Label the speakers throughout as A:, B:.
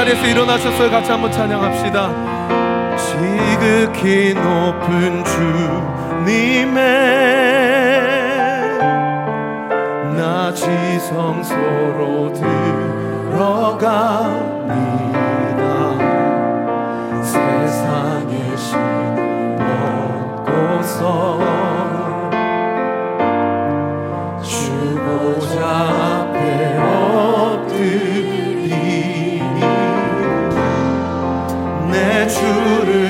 A: 자리에서 일어나셨어요. 같이 한번 찬양합시다. 지극히 높은 주님의 나 지성소로 들어갑니다. 세상의 신 벗고서
B: 주를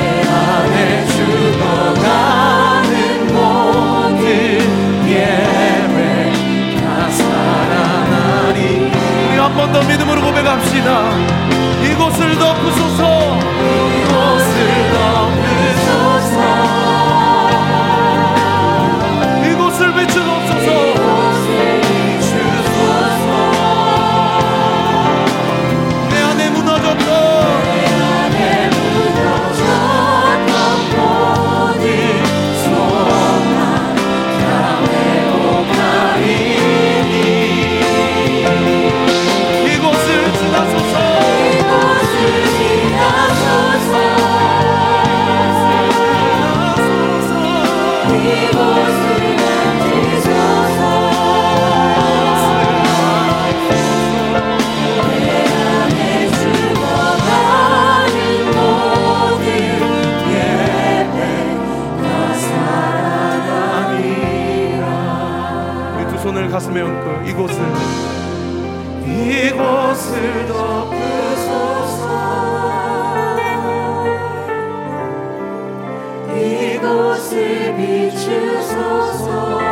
B: 믿음으로 고백합시다. 이곳을 덮으소서 얹고 이곳을
A: 이곳을 덮으소서. 이곳을 비추소서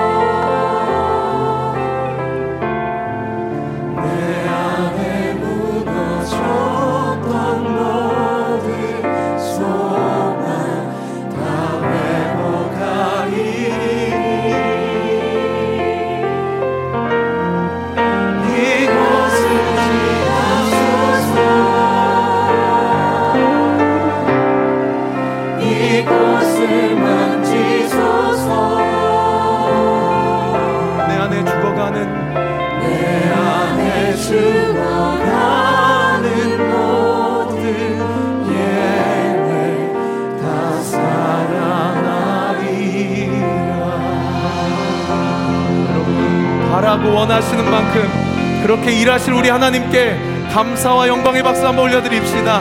B: 원하시는 만큼 그렇게 일하실 우리 하나님께 감사와 영광의 박수 한번 올려드립시다.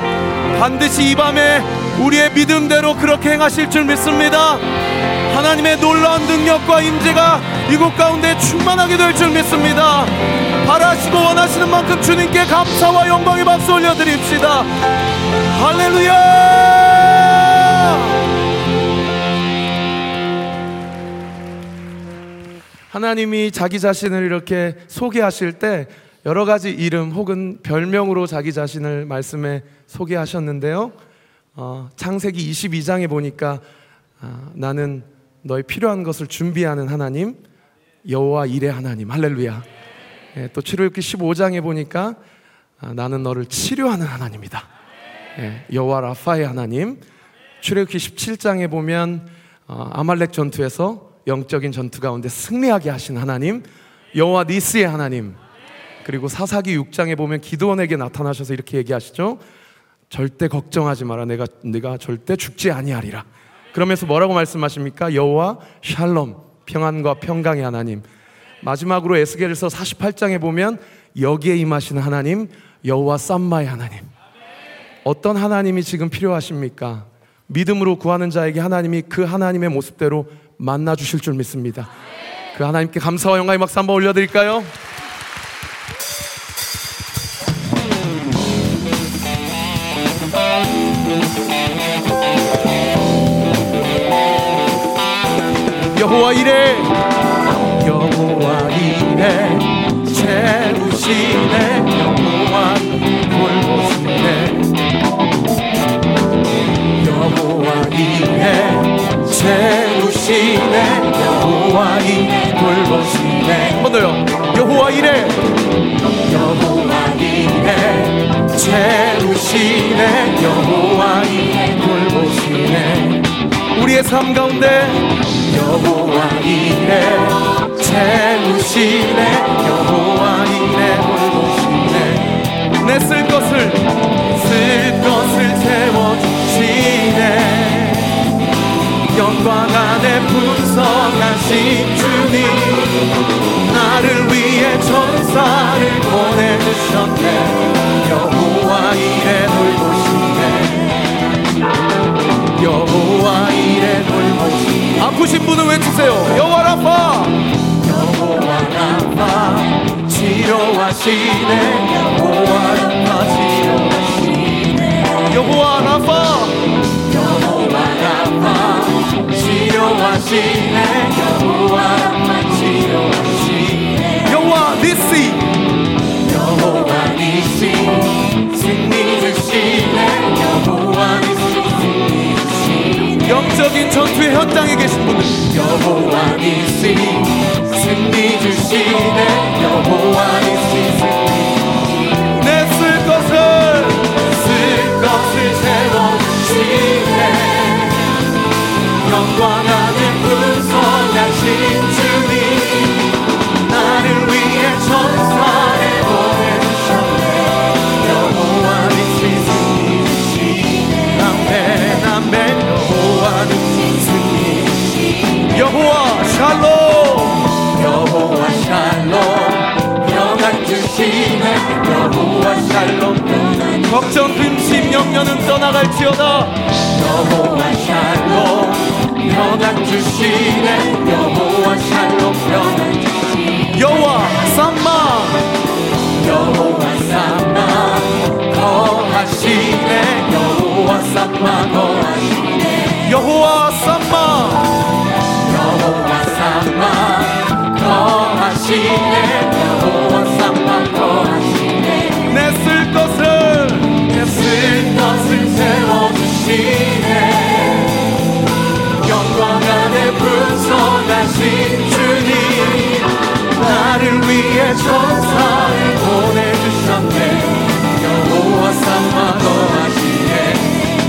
B: 반드시 이 밤에 우리의 믿음대로 그렇게 행하실 줄 믿습니다. 하나님의 놀라운 능력과 임재가 이곳 가운데 충만하게 될 줄 믿습니다. 바라시고 원하시는 만큼 주님께 감사와 영광의 박수 올려드립시다. 할렐루야! 하나님이 자기 자신을 이렇게 소개하실 때 여러 가지 이름 혹은 별명으로 자기 자신을 말씀에 소개하셨는데요. 어, 창세기 22장에 보니까 아, 나는 너의 필요한 것을 준비하는 하나님, 여호와 일의 하나님, 할렐루야. 예, 또 출애굽기 15장에 보니까 아, 나는 너를 치료하는 하나님이다. 예, 여호와 라파의 하나님. 출애굽기 17장에 보면 어, 아말렉 전투에서 영적인 전투 가운데 승리하게 하신 하나님, 여호와 니스의 하나님. 그리고 사사기 6장에 보면 기도원에게 나타나셔서 이렇게 얘기하시죠. 절대 걱정하지 마라. 내가 내가 절대 죽지 아니하리라. 그러면서 뭐라고 말씀하십니까? 여호와 샬롬 평안과 평강의 하나님. 마지막으로 에스겔서 48장에 보면 여기에 임하시는 하나님 여호와 쌈마의 하나님. 어떤 하나님이 지금 필요하십니까? 믿음으로 구하는 자에게 하나님이 그 하나님의 모습대로 만나 주실 줄 믿습니다. 그 하나님께 감사와 영광의 박수 한번 올려드릴까요? 삶 가운데
A: 여호와 이래 채우시네 여호와 이래 돌보시네
B: 내 쓸 것을
A: 쓸 것을 채워주시네. 영광 안에 풍성하신 주님 나를 위해 천사를 보내주셨네
B: 아프신 분은 외치세요. 여호와 라파.
A: 여호와 라파 치료하시네. 여호와 라파 치료하시네.
B: 여호와 라파.
A: 여호와 라파 치료하시네. 여호와 라파 치료하시네.
B: 여호와 니
A: 여호와
B: 샬롬 걱정 근심 염려는 떠나갈지어다.
A: 여호와 샬롬 평안 주시네. 여호와 샬롬 평안 주시네.
B: 여호와 쌈마.
A: 여호와 삼마 거하시네. 여호와 삼마 거하시네.
B: 여호와 쌈마.
A: 여호와 삼마 거하시네 풍성하신 주님 나를 위해 천사를 보내주셨네. 여호와 삼마 거하시네.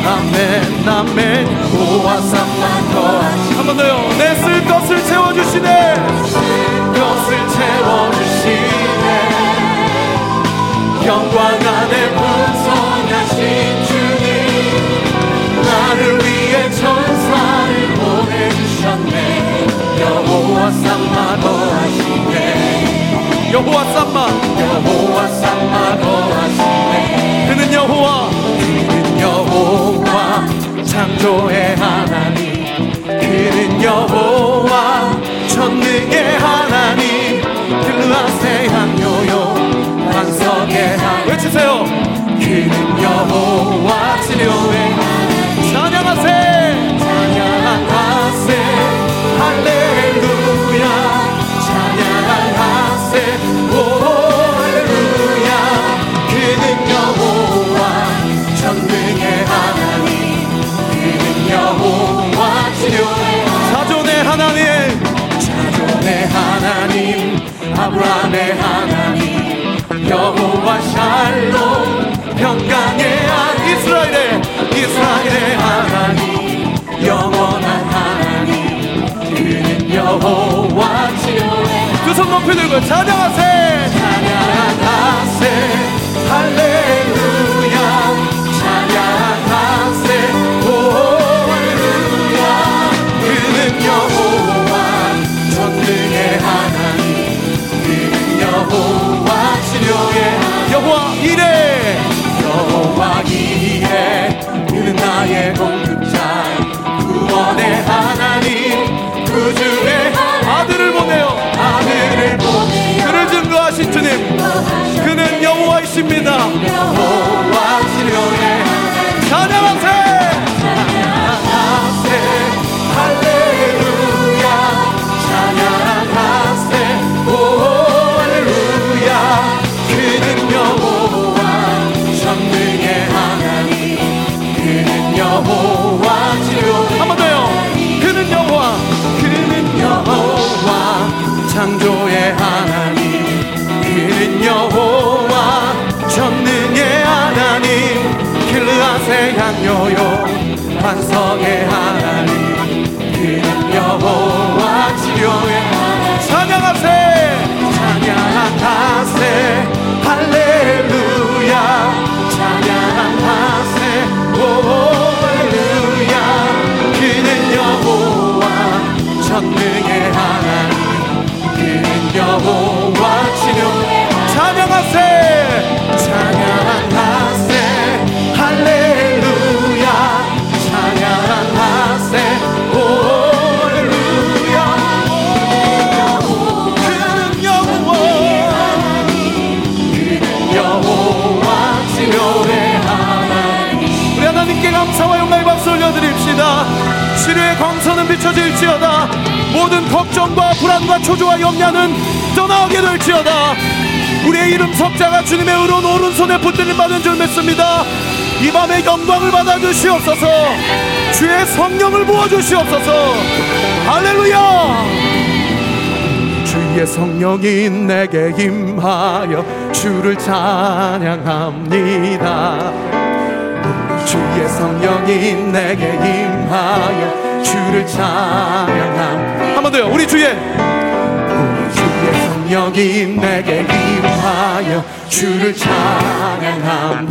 A: 아멘 아멘. 여호와 삼마 거하시네.
B: 한 번 더요. 내 쓸 것을 채워주시네
A: 삼마 거하시네.
B: 여호와 쌈마.
A: 여호와 삼마 거하시네.
B: 그는 여호와.
A: 그는 여호와 창조의 하나님. 그는 여호와 전능의 하나님. 그아세 향요요 반석의 하나님.
B: 외치세요.
A: 그는 여호와 치료의 하나님.
B: 찬양하세 손 높이 들고 찬양하세.
A: 찬양하세. 할렐루야 창조의 하나님 그는 여호와 전능의 하나님 길르앗의 향요요 반석의 하나님 그는 여호와 치료의 하나님.
B: 찬양하세!
A: 찬양하세 할렐루야! 찬양하세 오 할렐루야! 그는 여호와 전능의 하나님 여호와 치료의
B: 찬양하세.
A: 찬양하세. 할렐루야. 찬양하세. 오 할렐루야.
B: 그는 여호와
A: 그는 여호와 치료의 하나님.
B: 우리 하나님께 감사와 영광의 박수 올려드립시다. 치료의 광선은 비춰질지어다. 모든 걱정과 불안과 초조와 염려는 떠나게 될지어다. 우리의 이름 석자가 주님의 의로운 오른손에 붙들림 받은 줄 믿습니다. 이 밤에 영광을 받아 주시옵소서. 주의 성령을 부어 주시옵소서. 할렐루야! 주의 성령이 내게 임하여 주를 찬양합니다. 주의 성령이 내게 임하여 주를 찬양함 한번 더요. 우리 주의 성령이 내게 임하여 주를 찬양합니다.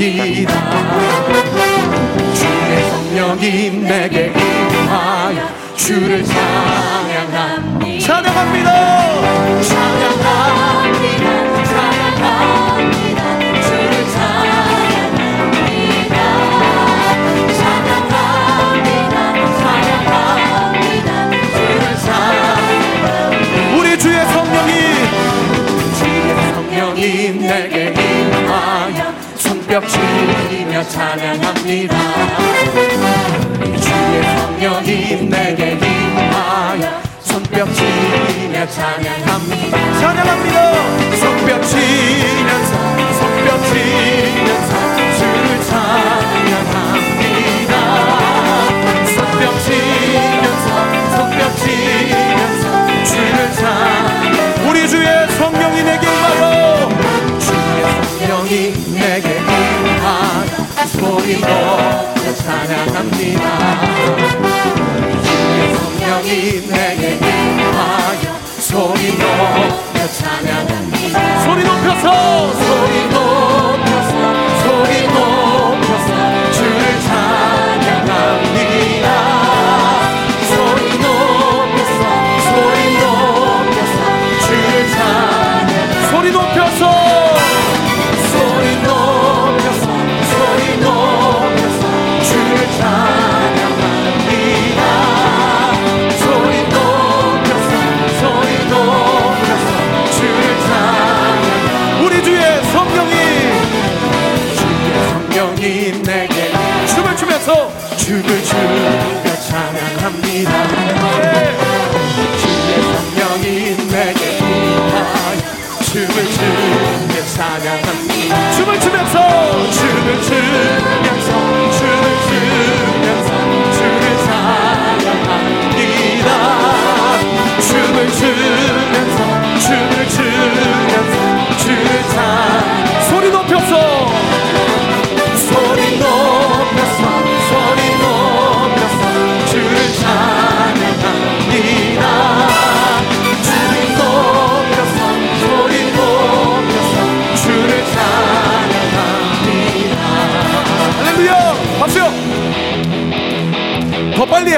B: 주의 성령이 내게 임하여 주를 찬양합니다. 찬양합니다.
A: 찬양합니다 손뼉 치며 찬양합니다. 주의 성령이 내게 임하여 손뼉 치며 찬양합니다.
B: 찬양합니다.
A: 손뼉 치면서 손뼉 치면서
B: to me.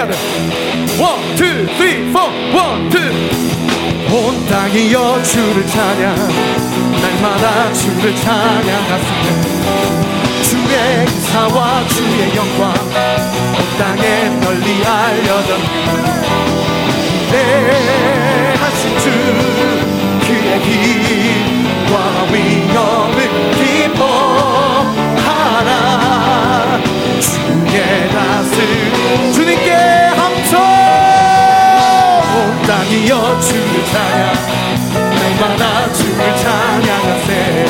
B: 해야 돼. one, two, three, four, one, two.
A: 온 땅이여 주를 찬양 날마다 주를 찬양하소서 주의 사와 주의 영광. 온 땅에 널리 알려졌네 하신 주 그의 길과 위엄을 기뻐하라 주의 다스림 여기여 주를 찬양. 날마다 주를 찬양하세.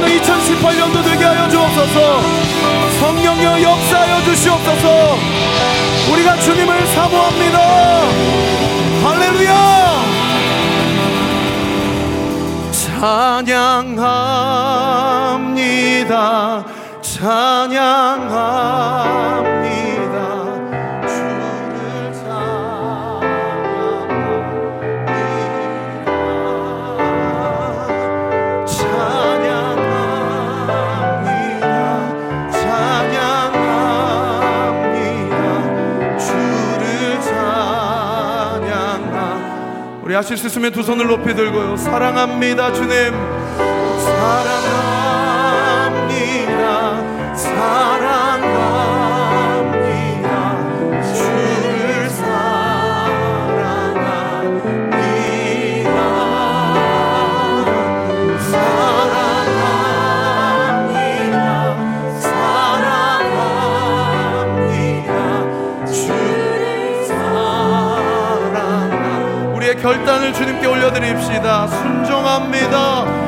B: 2018년도 되게 하여 주옵소서. 성령여 역사하여 주시옵소서. 우리가 주님을 사모합니다. 할렐루야! 찬양합니다. 찬양합니다. 하실 수 있으면 두 손을 높이 들고요. 사랑합니다, 주님. 사랑합니다. 결단을 주님께 올려드립시다. 순종합니다.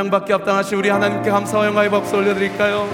B: 찬양밖에 합당하신 우리 하나님께 감사와 영광의 박수 올려드릴까요?